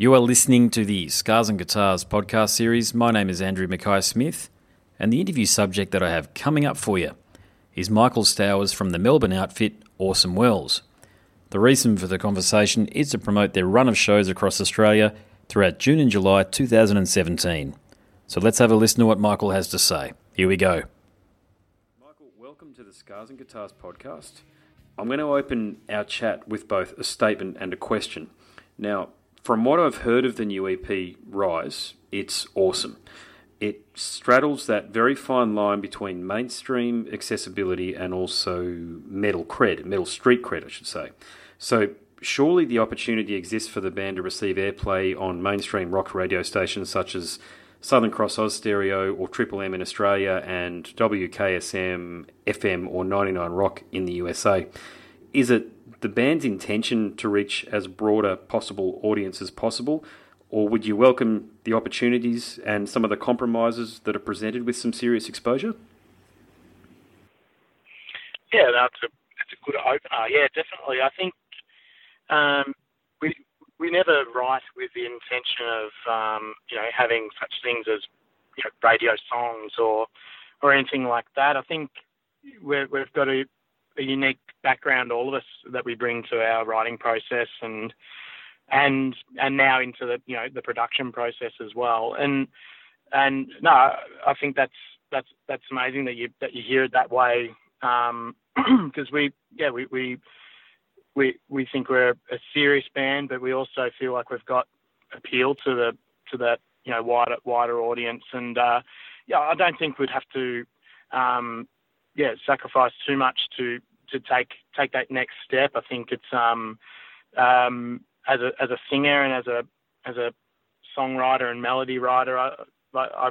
You are listening to the Scars and Guitars podcast series. My name is Andrew Mackay Smith, and the interview subject that I have coming up for you is Michael Stowers from the Melbourne outfit Orsome Welles. The reason for the conversation is to promote their run of shows across Australia throughout June and July 2017. So let's have a listen to what Michael has to say. Here we go. Michael, welcome to the Scars and Guitars podcast. I'm going to open our chat with both a statement and a question. Now, from what I've heard of the new EP Rise, it's awesome. It straddles that very fine line between mainstream accessibility and also metal cred, metal street cred, I should say. So, surely the opportunity exists for the band to receive airplay on mainstream rock radio stations such as Southern Cross Austereo or Triple M in Australia and WKSM FM or 99 Rock in the USA. Is it the band's intention to reach as broad a possible audience as possible, or would you welcome the opportunities and some of the compromises that are presented with some serious exposure? Yeah, that's a that's a good opener. Yeah, definitely. I think um, we we never write with the intention of um, you know having such things as you know radio songs or or anything like that. I think we have got a a unique background, all of us, that we bring to our writing process, and and and now into the you know the production process as well. And and no, I think that's that's that's amazing that you that you hear it that way, because um, we yeah we we we we think we're a serious band, but we also feel like we've got appeal to the to that you know wider wider audience, and uh, yeah, I don't think we'd have to um, yeah sacrifice too much to to take take that next step. I think it's um, um, as a as a singer and as a as a songwriter and melody writer, I, I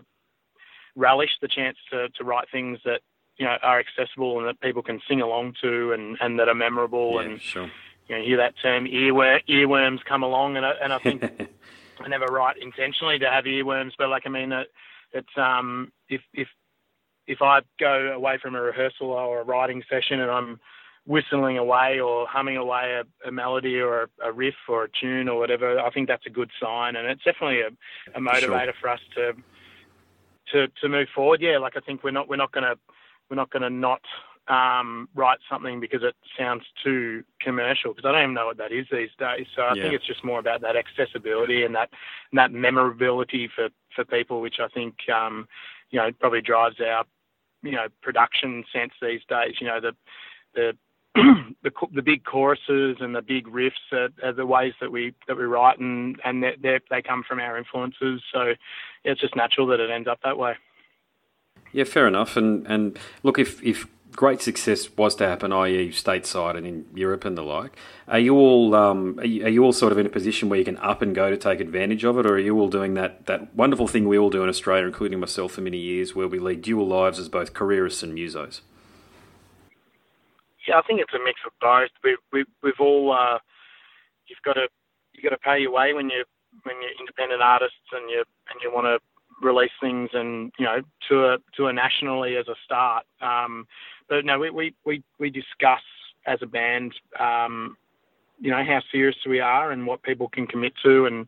relish the chance to to write things that you know are accessible and that people can sing along to and and that are memorable yeah, and sure. you know hear that term earworm earworms come along and I, and I think I never write intentionally to have earworms, but like I mean it, it's um if if if I go away from a rehearsal or a writing session and I'm whistling away or humming away a, a melody or a, a, riff or a tune or whatever, I think that's a good sign, and it's definitely a, a motivator sure. for us to to to move forward. Yeah, like I think we're not we're not gonna we're not gonna not um, write something because it sounds too commercial because I don't even know what that is these days. So I yeah. think it's just more about that accessibility and that and that memorability for for people, which I think um, you know probably drives our you know production sense these days. You know the the the, the big choruses and the big riffs are, are, the ways that we that we write, and and they they come from our influences. So it's just natural that it ends up that way. Yeah, fair enough. And and look, if if great success was to happen, i.e., stateside and in Europe and the like, are you all um, are, you, are, you, all sort of in a position where you can up and go to take advantage of it, or are you all doing that that wonderful thing we all do in Australia, including myself for many years, where we lead dual lives as both careerists and musos? Yeah, I think it's a mix of both. We, we, we've all uh, you've got to you got to pay your way when you when you're independent artists and you and you want to release things and you know tour tour nationally as a start. Um, but no, we, we, we, we discuss as a band, um, you know, how serious we are and what people can commit to, and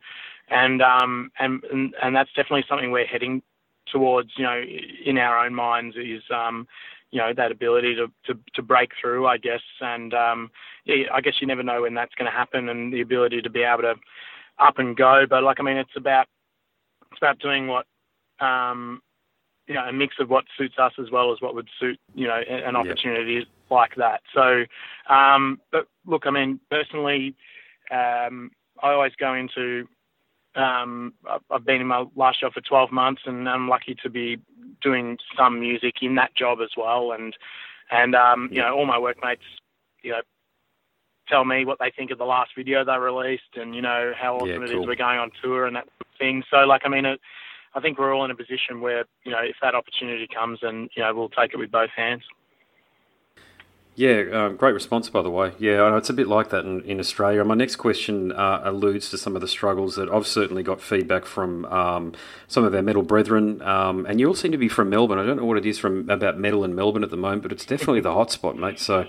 and um, and, and and that's definitely something we're heading towards. You know, in our own minds is um, you know that ability to, to, to break through, I guess, and um, yeah, I guess you never know when that's going to happen, and the ability to be able to up and go. But like, I mean, it's about it's about doing what um, you know a mix of what suits us as well as what would suit you know an opportunity yep. like that. So, um, but look, I mean, personally, um, I always go into um, I've been in my last job for 12 months, and I'm lucky to be doing some music in that job as well. And and um, you know, all my workmates, you know, tell me what they think of the last video they released, and you know how awesome yeah, cool. it is we're going on tour and that sort of thing. So, like, I mean, it, I think we're all in a position where you know if that opportunity comes, and you know we'll take it with both hands. Yeah, uh, great response, by the way. Yeah, it's a bit like that in, in Australia. My next question uh, alludes to some of the struggles that I've certainly got feedback from um, some of our metal brethren. Um, and you all seem to be from Melbourne. I don't know what it is from about metal in Melbourne at the moment, but it's definitely the hotspot, mate. So,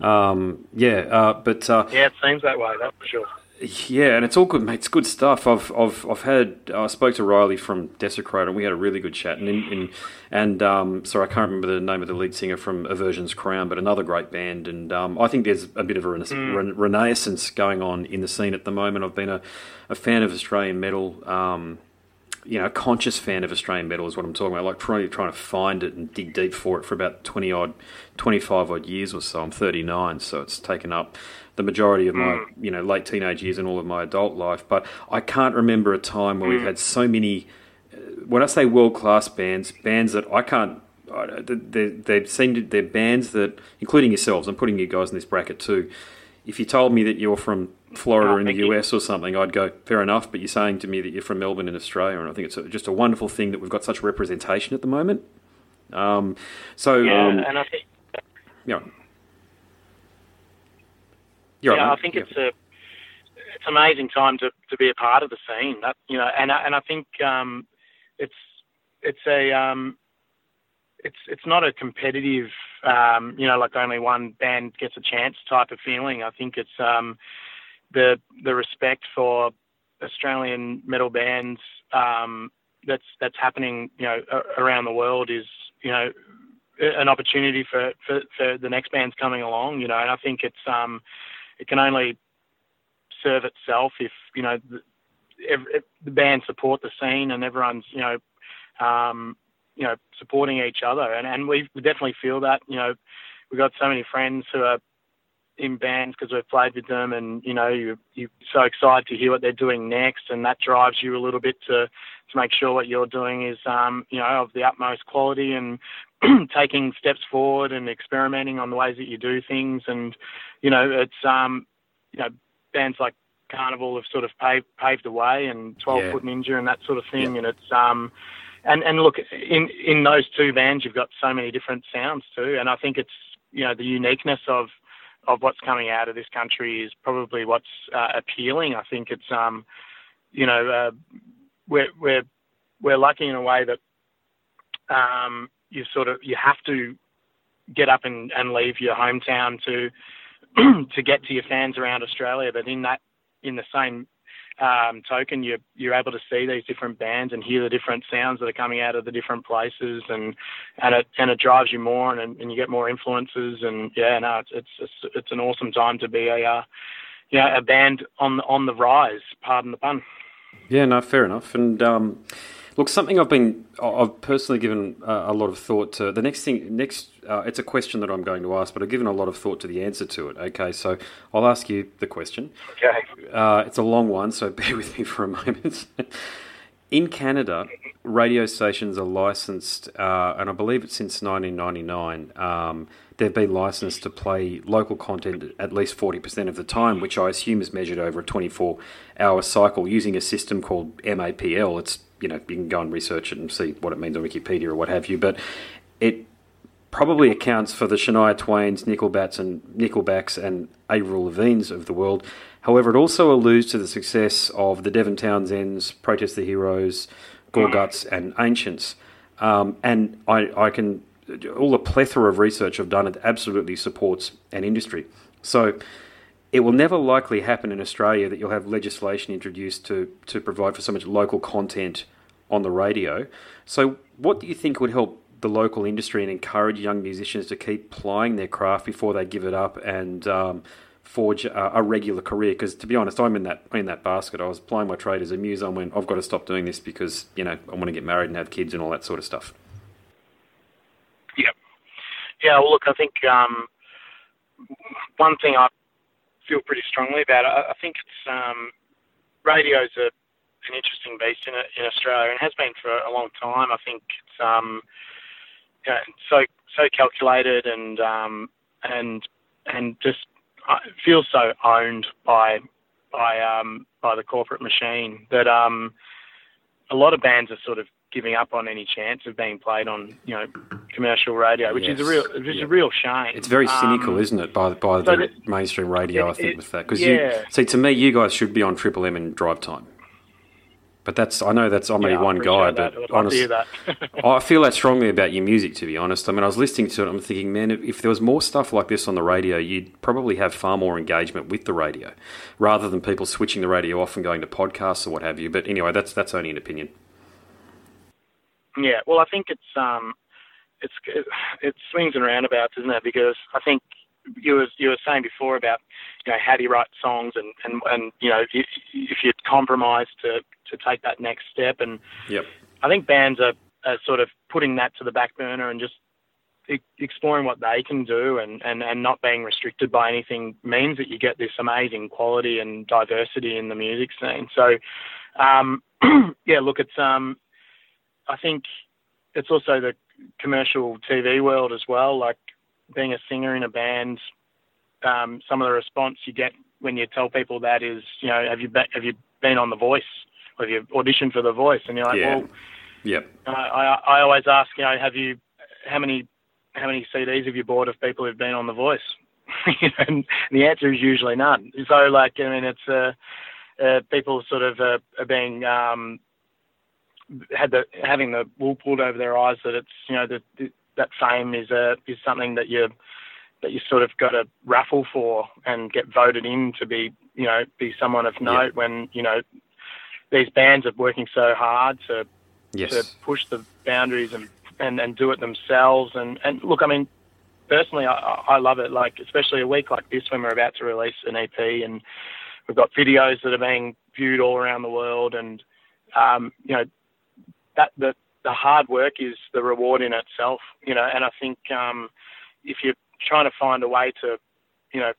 um, yeah, uh, but uh, yeah, it seems that way. That's for sure. Yeah, and it's all good, mate. It's good stuff. I've I've I've had I spoke to Riley from Desecrator, and we had a really good chat. And in, in and um, sorry, I can't remember the name of the lead singer from Aversion's Crown, but another great band. And um, I think there's a bit of a rena- mm. renaissance going on in the scene at the moment. I've been a, a fan of Australian metal. Um, you know, a conscious fan of Australian metal is what I'm talking about. Like trying trying to find it and dig deep for it for about twenty odd, twenty five odd years or so. I'm 39, so it's taken up the majority of my mm. you know late teenage years and all of my adult life. But I can't remember a time where we've had so many. Uh, when I say world class bands, bands that I can't. They, they seem to, they're bands that, including yourselves, I'm putting you guys in this bracket too. If you told me that you're from Florida oh, in the US or something, I'd go, fair enough, but you're saying to me that you're from Melbourne in Australia, and I think it's a, just a wonderful thing that we've got such representation at the moment. Um, so, yeah, um, and I think, yeah. You're yeah, right, I think yeah. it's a it's an amazing time to, to be a part of the scene. That you know, and and I think um, it's it's a um, it's it's not a competitive um, you know like only one band gets a chance type of feeling. I think it's um, the the respect for Australian metal bands um, that's that's happening you know around the world is you know an opportunity for, for, for the next bands coming along. You know, and I think it's um, it can only serve itself if you know the, every, the band support the scene and everyone's you know um, you know supporting each other. And and we definitely feel that you know we've got so many friends who are in bands because we've played with them and you know you you're so excited to hear what they're doing next and that drives you a little bit to to make sure what you're doing is um you know of the utmost quality and taking steps forward and experimenting on the ways that you do things and you know, it's um, you know, bands like Karnivool have sort of paved paved the way, and Twelve yeah. Foot Ninja and that sort of thing, yeah. and it's um, and and look in in those two bands, you've got so many different sounds too, and I think it's you know the uniqueness of of what's coming out of this country is probably what's uh, appealing. I think it's um, you know, uh, we're we're we're lucky in a way that um, you sort of you have to get up and, and leave your hometown to to get to your fans around Australia. But in that, in the same um, token, you're you're able to see these different bands and hear the different sounds that are coming out of the different places, and and it and it drives you more, and and you get more influences, and yeah, no, it's it's it's, it's an awesome time to be a uh, you know, a band on on the rise. Pardon the pun. Yeah, no, fair enough, and. Um Look, something I've been, I've personally given uh, a lot of thought to. The next thing, next, uh, it's a question that I'm going to ask, but I've given a lot of thought to the answer to it. Okay, so I'll ask you the question. Okay. Uh, it's a long one, so bear with me for a moment. In Canada, radio stations are licensed, uh, and I believe it's since 1999. Um, they've been licensed to play local content at least 40% of the time, which I assume is measured over a 24 hour cycle using a system called MAPL. It's you know you can go and research it and see what it means on Wikipedia or what have you. But it probably accounts for the Shania Twains, Nickelbacks, and Nickelbacks and Avril Lavigne's of the world. However, it also alludes to the success of the Devin Townsends, Protest the Heroes, Gorguts, and Ancients. Um, and I, I can all the plethora of research I've done it absolutely supports an industry. So it will never likely happen in Australia that you'll have legislation introduced to, to provide for so much local content on the radio. So, what do you think would help the local industry and encourage young musicians to keep plying their craft before they give it up and um, forge a, a, regular career? Because to be honest, I'm in that in that basket. I was plying my trade as a muse. I went, I've got to stop doing this because you know I want to get married and have kids and all that sort of stuff. Yeah, yeah. Well, look, I think um, one thing I feel pretty strongly about. I, I think it's um, radio's a, an interesting beast in, in Australia and has been for a long time. I think it's um, you know, so so calculated and um, and and just uh, feels so owned by by um, by the corporate machine that um, a lot of bands are sort of giving up on any chance of being played on you know commercial radio, which yes. is a real which is yeah. a real shame. It's very cynical, um, isn't it, by by the it, mainstream radio? It, I think it, with that because yeah. you see to me, you guys should be on Triple M and drive time. But that's I know that's only Yeah, one guy, but that. I'd love to hear honest, that. I feel that strongly about your music. To be honest, I mean, I was listening to it. I'm thinking, man, if, if there was more stuff like this on the radio, you'd probably have far more engagement with the radio, rather than people switching the radio off and going to podcasts or what have you. But anyway, that's that's only an opinion. Yeah, well, I think it's um, it's it, it swings and roundabouts, isn't it? Because I think you were you were saying before about you know how do you write songs and and and you know if, if you compromise to to take that next step, and Yep. I think bands are, are sort of putting that to the back burner and just exploring what they can do and, and, and not being restricted by anything means that you get this amazing quality and diversity in the music scene. So, um, yeah, look, it's um, I think it's also the commercial TV world as well. Like being a singer in a band, um, some of the response you get when you tell people that is, you know, have you be- have you been on The Voice? Have you auditioned for The Voice? And you're like, Yeah. well, Yep. uh, I I always ask, you know, have you how many how many CDs have you bought of people who've been on The Voice? You know, and the answer is usually none. So like, I mean, it's uh, uh, people sort of uh, are being um, had the having the wool pulled over their eyes that it's you know that that fame is a is something that you that you sort of got to raffle for and get voted in to be you know be someone of note when you know these bands are working so hard to Yes. to push the boundaries and, and, and do it themselves. And, and look, I mean, personally, I, I love it. Like, especially a week like this when we're about to release an EP and we've got videos that are being viewed all around the world. And, um, you know, that the, the hard work is the reward in itself, you know, and I think um, if you're trying to find a way to, you know,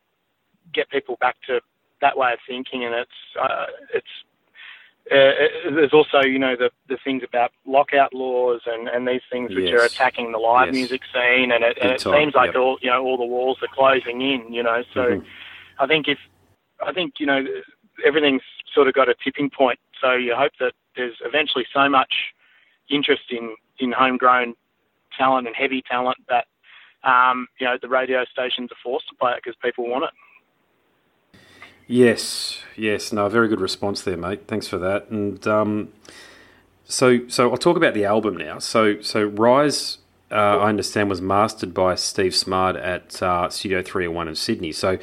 get people back to that way of thinking and it's, uh, it's, uh, there's also, you know, the, the things about lockout laws and, and these things which are attacking the live Yes. music scene, and it, and it seems like yep. all you know all the walls are closing in, you know. So Mhm. I think if I think you know everything's sort of got a tipping point, so you hope that there's eventually so much interest in in homegrown talent and heavy talent that um, you know the radio stations are forced to play it because people want it. Yes, yes, no, very good response there, mate. Thanks for that. And um, so, so I'll talk about the album now. So, so Rise, uh, I understand, was mastered by Steve Smart at uh, Studio Three Hundred One in Sydney. So,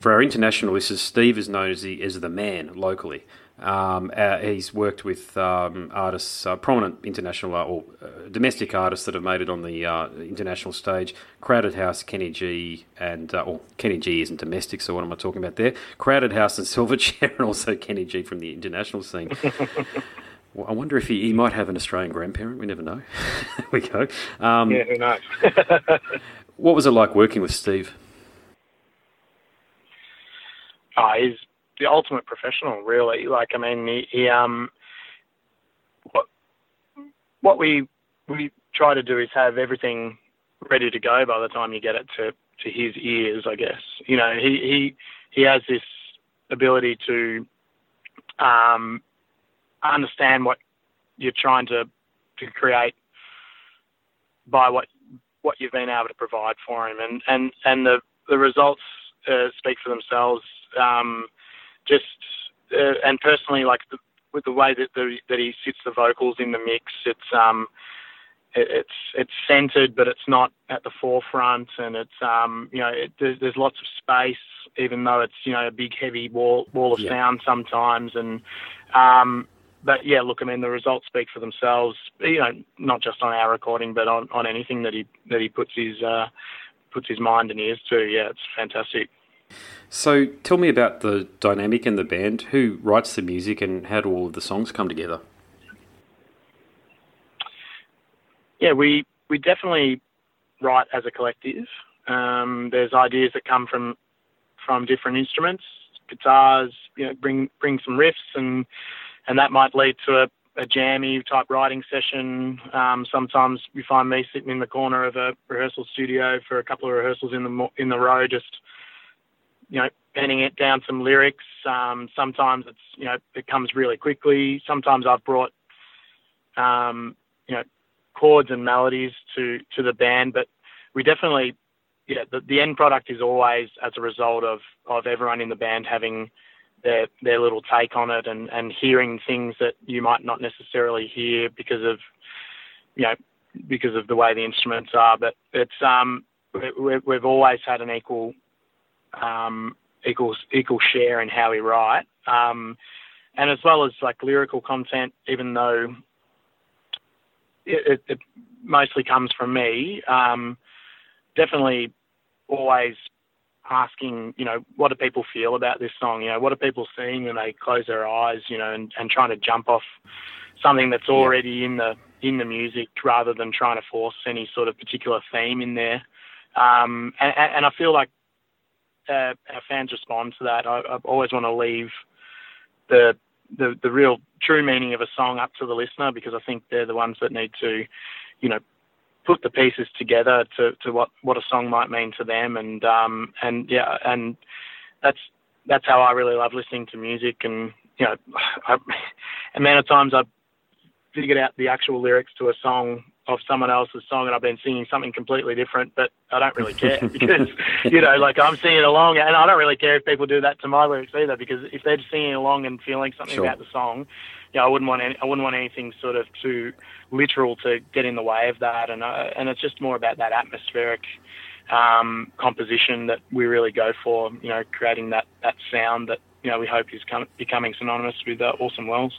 for our international listeners, Steve is known as the as the man locally. Um, uh, he's worked with um, artists, uh, prominent international uh, or uh, domestic artists that have made it on the uh, international stage. Crowded House, Kenny G, and uh, or Kenny G isn't domestic, so what am I talking about there? Crowded House and Silverchair, and also Kenny G from the international scene. well, I wonder if he, he might have an Australian grandparent. We never know. we go. Um, Yeah, who knows? What was it like working with Steve? Oh, he's the ultimate professional, really. Like, I mean, he, he um, what what we we try to do is have everything ready to go by the time you get it to to his ears. I guess you know he he he has this ability to um, understand what you're trying to to create by what what you've been able to provide for him, and and and the the results uh, speak for themselves. Um, just uh, and personally, like the, with the way that the, that he sits the vocals in the mix, it's um, it, it's it's centered, but it's not at the forefront, and it's um, you know, it, there's, there's lots of space, even though it's you know a big heavy wall wall of Yeah. sound sometimes, and um, but yeah, look, I mean, the results speak for themselves. You know, not just on our recording, but on, on anything that he that he puts his uh, puts his mind and ears to. Yeah, it's fantastic. So, tell me about the dynamic in the band. Who writes the music, and how do all of the songs come together? Yeah, we we definitely write as a collective. Um, there's ideas that come from from different instruments, guitars. You know, bring bring some riffs, and and that might lead to a, a jammy type writing session. Um, sometimes you find me sitting in the corner of a rehearsal studio for a couple of rehearsals in the in the row, just you know, penning it down some lyrics. Um, sometimes it's you know it comes really quickly. Sometimes I've brought um, you know chords and melodies to to the band, but we definitely yeah the, the end product is always as a result of of everyone in the band having their their little take on it and and hearing things that you might not necessarily hear because of you know because of the way the instruments are. But it's um we, we've always had an equal um equal equal share in how we write. Um, and as well as like lyrical content, even though it, it, it mostly comes from me, um, definitely always asking, you know, what do people feel about this song? You know, what are people seeing when they close their eyes? You know, and, and trying to jump off something that's already yeah. in the in the music rather than trying to force any sort of particular theme in there. Um, and, and I feel like uh, our fans respond to that. I, I always want to leave the, the the real true meaning of a song up to the listener because I think they're the ones that need to, you know, put the pieces together to, to what, what a song might mean to them and um and yeah and that's that's how I really love listening to music and you know I, amount of times I've figured out the actual lyrics to a song of someone else's song and I've been singing something completely different, but I don't really care because, you know, like I'm singing along and I don't really care if people do that to my lyrics either because if they're singing along and feeling something sure. about the song, you know, I wouldn't want any, I wouldn't want anything sort of too literal to get in the way of that. And, uh, and it's just more about that atmospheric, um, composition that we really go for, you know, creating that, that sound that, you know, we hope is com- becoming synonymous with uh, Orsome Welles.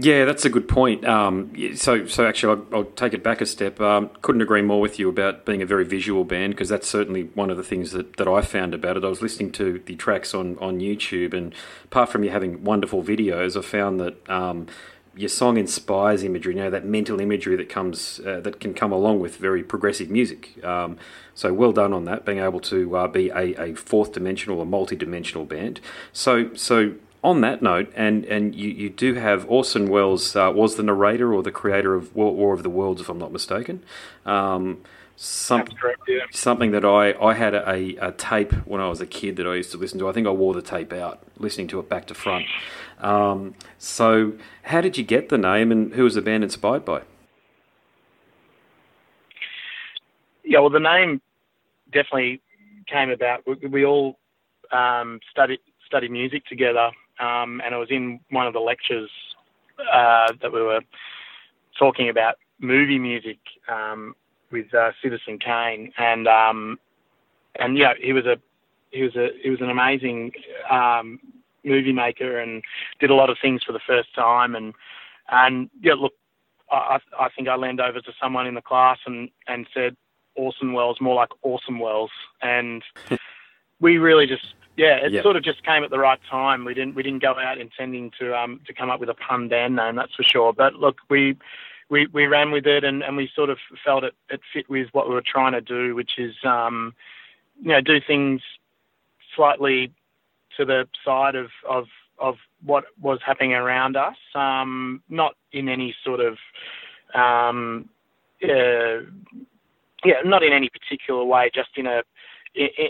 Yeah, that's a good point. Um, so, so actually, I'll, I'll, take it back a step. Um, couldn't agree more with you about being a very visual band because that's certainly one of the things that, that I found about it. I was listening to the tracks on, on YouTube, and apart from you having wonderful videos, I found that um, your song inspires imagery. You know that mental imagery that comes uh, that can come along with very progressive music. Um, so well done on that, being able to uh, be a, a fourth dimensional, a multi dimensional band. So, so on that note, and, and you, you do have Orson Welles uh, was the narrator or the creator of War of the Worlds, if I'm not mistaken. Um, some, correct, yeah. Something that I, I had a, a, tape when I was a kid that I used to listen to. I think I wore the tape out, listening to it back to front. Um, so, how did you get the name, and who was the band inspired by? Yeah, well, the name definitely came about. We, we all um, studied studied music together um, and it was in one of the lectures uh, that we were talking about movie music um, with uh, Citizen Kane, and um, and yeah, he was a he was a he was an amazing um, movie maker and did a lot of things for the first time, and and yeah, look, I I think I leaned over to someone in the class and and said Orson Welles more like Orsome Welles, and we really just yeah, it sort of just came at the right time. We didn't we didn't go out intending to um to come up with a pun band name, that's for sure. But look, we we, we ran with it and, and we sort of felt it, it fit with what we were trying to do, which is um, you know do things slightly to the side of of of what was happening around us, um, not in any sort of um, uh, yeah, not in any particular way, just in a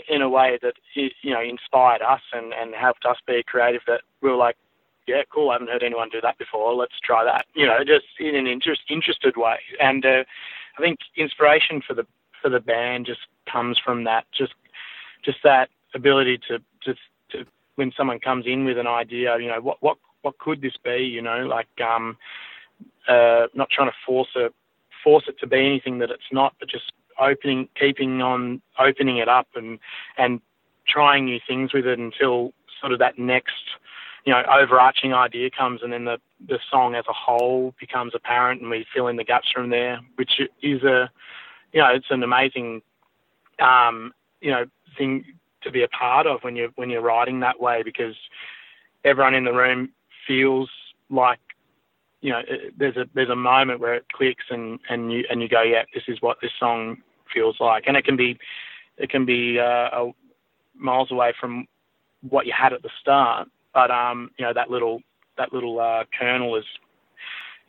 in, a way that you know inspired us and, and helped us be creative. That we were like, yeah, cool. I haven't heard anyone do that before. Let's try that. You know, just in an interest, interested way. And uh, I think inspiration for the for the band just comes from that. Just just that ability to to, to when someone comes in with an idea, you know, what what what could this be? You know, like um, uh, not trying to force it force it to be anything that it's not, but just opening, keeping on opening it up and and trying new things with it until sort of that next, you know, overarching idea comes, and then the the song as a whole becomes apparent, and we fill in the gaps from there, which is a, you know, it's an amazing, um, you know, thing to be a part of when you're when you're writing that way because everyone in the room feels like you know there's a there's a moment where it clicks and and you and you go yeah this is what this song feels like, and it can be it can be uh, miles away from what you had at the start. But um, you know that little that little uh, kernel is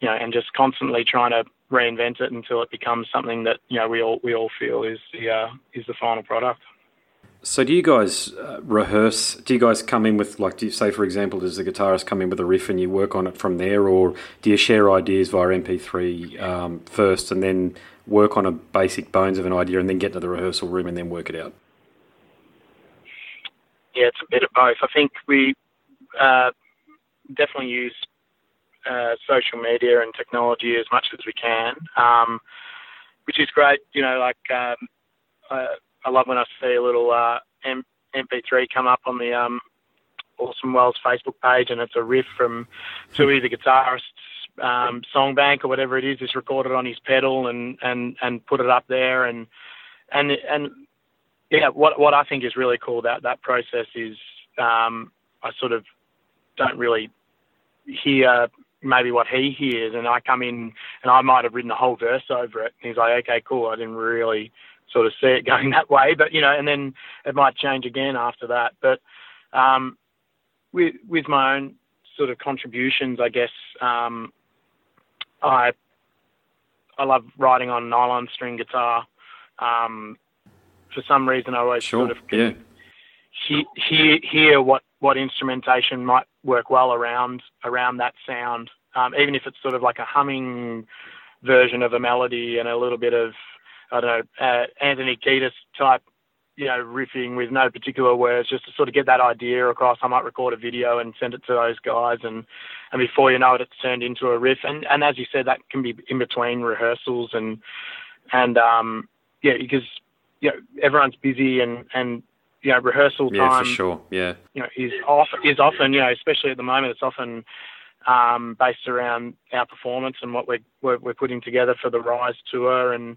you know, and just constantly trying to reinvent it until it becomes something that you know we all we all feel is the uh, is the final product. So, do you guys uh, rehearse? Do you guys come in with, like, do you say, for example, does the guitarist come in with a riff and you work on it from there, or do you share ideas via MP3 um, first and then work on a basic bones of an idea and then get to the rehearsal room and then work it out? Yeah, it's a bit of both. I think we uh, definitely use uh, social media and technology as much as we can, um, which is great. You know, like um, I, love when I see a little uh, M- MP3 come up on the um, Orsome Welles Facebook page, and it's a riff from Tui, the guitarist's um, song bank or whatever it is. It's recorded on his pedal and and and put it up there, and and and yeah, what what I think is really cool about that process is um, I sort of don't really hear maybe what he hears, and I come in and I might have written a whole verse over it. And he's like, okay, cool. I didn't really sort of see it going that way, but you know, and then it might change again after that. But um, with with my own sort of contributions, I guess um, I I love writing on nylon string guitar. Um, for some reason, I always sure. sort of yeah. he, hear hear what what instrumentation might work well around around that sound, um, even if it's sort of like a humming version of a melody and a little bit of I don't know uh, Anthony Kiedis type you know, riffing with no particular words, just to sort of get that idea across. I might record a video and send it to those guys, and and before you know it, it's turned into a riff. And and as you said, that can be in between rehearsals and and um yeah, because you know everyone's busy and and you know rehearsal time. Yeah, for sure. Yeah. you know is off is often you know especially at the moment it's often um, based around our performance and what we're, we're we're putting together for the Rise tour and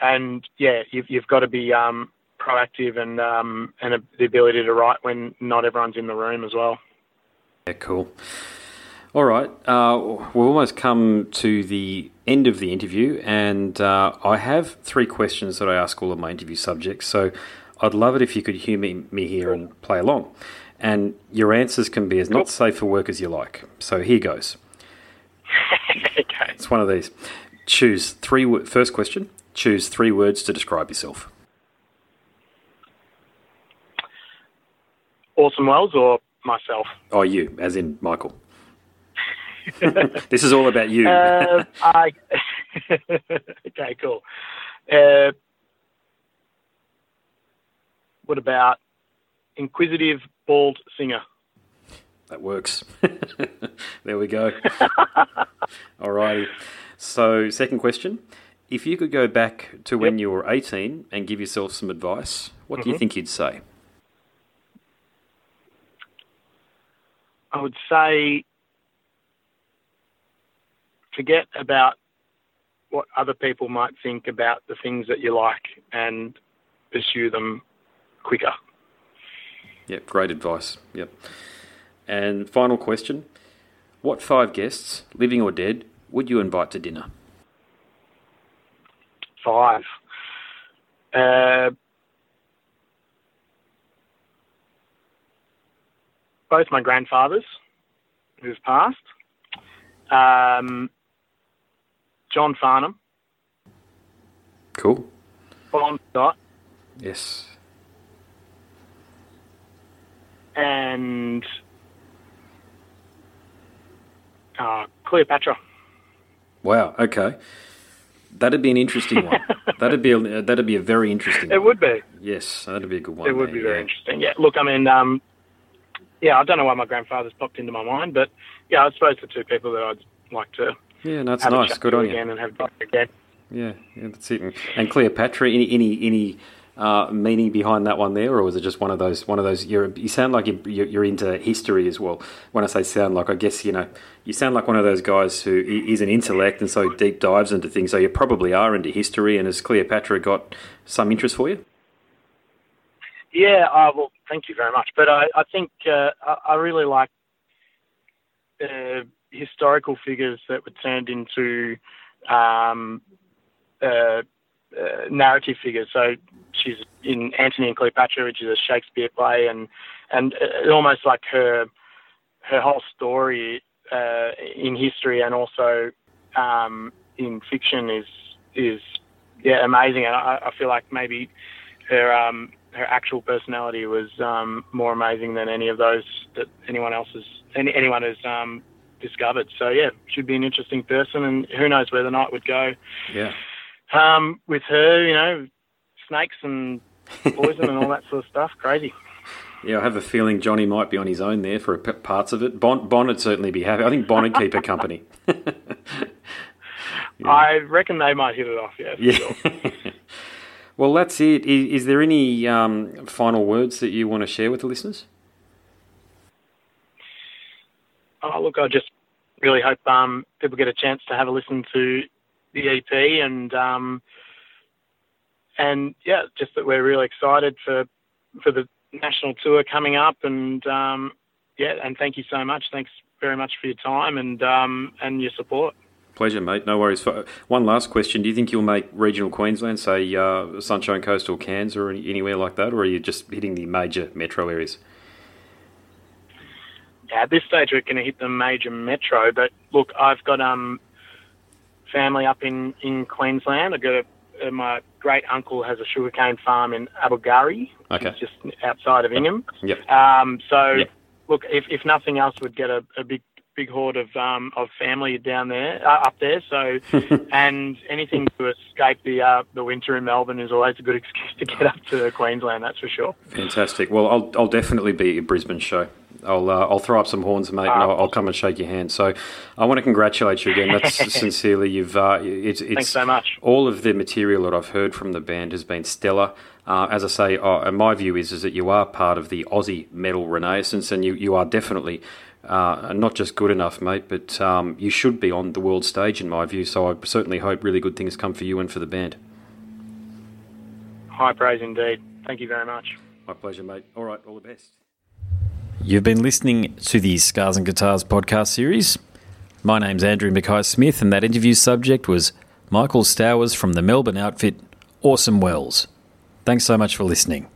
and yeah you've you've got to be um, proactive and um, and a, the ability to write when not everyone's in the room as well. Yeah, cool. All right, uh, we've almost come to the end of the interview, and uh, I have three questions that I ask all of my interview subjects. So I'd love it if you could hear me, me here and play along. And your answers can be as not safe for work as you like. So here goes. okay. It's one of these. Choose three. First question. Choose three words to describe yourself. Orsome Welles or myself? Oh, you, as in Michael. this is all about you. Uh, I okay, cool. Uh, what about inquisitive bald singer? That works. there we go. Alrighty. So, second question. If you could go back to when Yep. you were 18 and give yourself some advice, what do you Mhm. think you'd say? I would say forget about what other people might think about the things that you like and pursue them quicker. Yep, great advice. Yep. And final question. What five guests, living or dead, would you invite to dinner? Five. Uh, both my grandfathers, who've passed. Um, John Farnham, Cool. Bon Scott, Yes. and uh, Cleopatra. Wow. Okay. That'd be an interesting one. that'd be a, that'd be a very interesting. It one. would be. Yes, that'd be a good one. It would there, be very yeah. interesting. Yeah. Look, I mean, um, yeah, I don't know why my grandfather's popped into my mind, but yeah, I suppose the two people that I'd like to Yeah, no, it's have a nice. Good on you. again and have a again. Yeah, yeah, that's it. And- And Cleopatra, any any any uh, meaning behind that one there, or was it just one of those one of those? You sound like you're, you're into history as well. When I say sound like, I guess you know you sound like one of those guys who is an intellect and so deep dives into things. So you probably are into history. And has Cleopatra got some interest for you? Yeah, uh, well, thank you very much. But I, I think uh, I, I really like uh, historical figures that were turned into um, uh, uh, narrative figures. So she's in Antony and Cleopatra, which is a Shakespeare play, and and almost like her her whole story uh, in history and also um, in fiction is is yeah amazing. And I, I feel like maybe her um, her actual personality was um, more amazing than any of those that anyone else has any, anyone has um, discovered. So yeah, should be an interesting person, and who knows where the night would go Yeah. um, with her. You know, snakes and poison and all that sort of stuff. Crazy. Yeah, I have a feeling Johnny might be on his own there for parts of it. Bon, bon would certainly be happy. I think Bon would keep a company. yeah. I reckon they might hit it off, yeah. Yeah. Well, that's it. Is, is there any um, final words that you want to share with the listeners? Oh, look, I just really hope um, people get a chance to have a listen to the EP and um, and yeah, just that we're really excited for for the national tour coming up and um, yeah, and thank you so much. Thanks very much for your time and um, and your support. Pleasure, mate. No worries. One last question: Do you think you'll make regional Queensland, say uh, Sunshine Coast or Cairns, or anywhere like that, or are you just hitting the major metro areas? Yeah, at this stage we're going to hit the major metro. But look, I've got um family up in in Queensland. I've got a, my great uncle has a sugarcane farm in Abergowrie, okay. just outside of Ingham. Yep. Um, so yep. look, if if nothing else, we'd get a, a big big horde of um, of family down there, uh, up there. So, and anything to escape the uh, the winter in Melbourne is always a good excuse to get up to Queensland. That's for sure. Fantastic. Well, I'll I'll definitely be at Brisbane show. I'll uh, I'll throw up some horns, mate, and I'll, I'll, come and shake your hand. So, I want to congratulate you again. That's sincerely. You've uh, it's, it's thanks so much. All of the material that I've heard from the band has been stellar. Uh, as I say, uh, my view is is that you are part of the Aussie metal renaissance, and you you are definitely. Uh, not just good enough, mate, but um, you should be on the world stage, in my view. So I certainly hope really good things come for you and for the band. High praise indeed. Thank you very much. My pleasure, mate. All right, all the best. You've been listening to the Scars and Guitars podcast series. My name's Andrew Mackay Smith, and that interview subject was Michael Stowers from the Melbourne outfit Orsome Welles. Thanks so much for listening.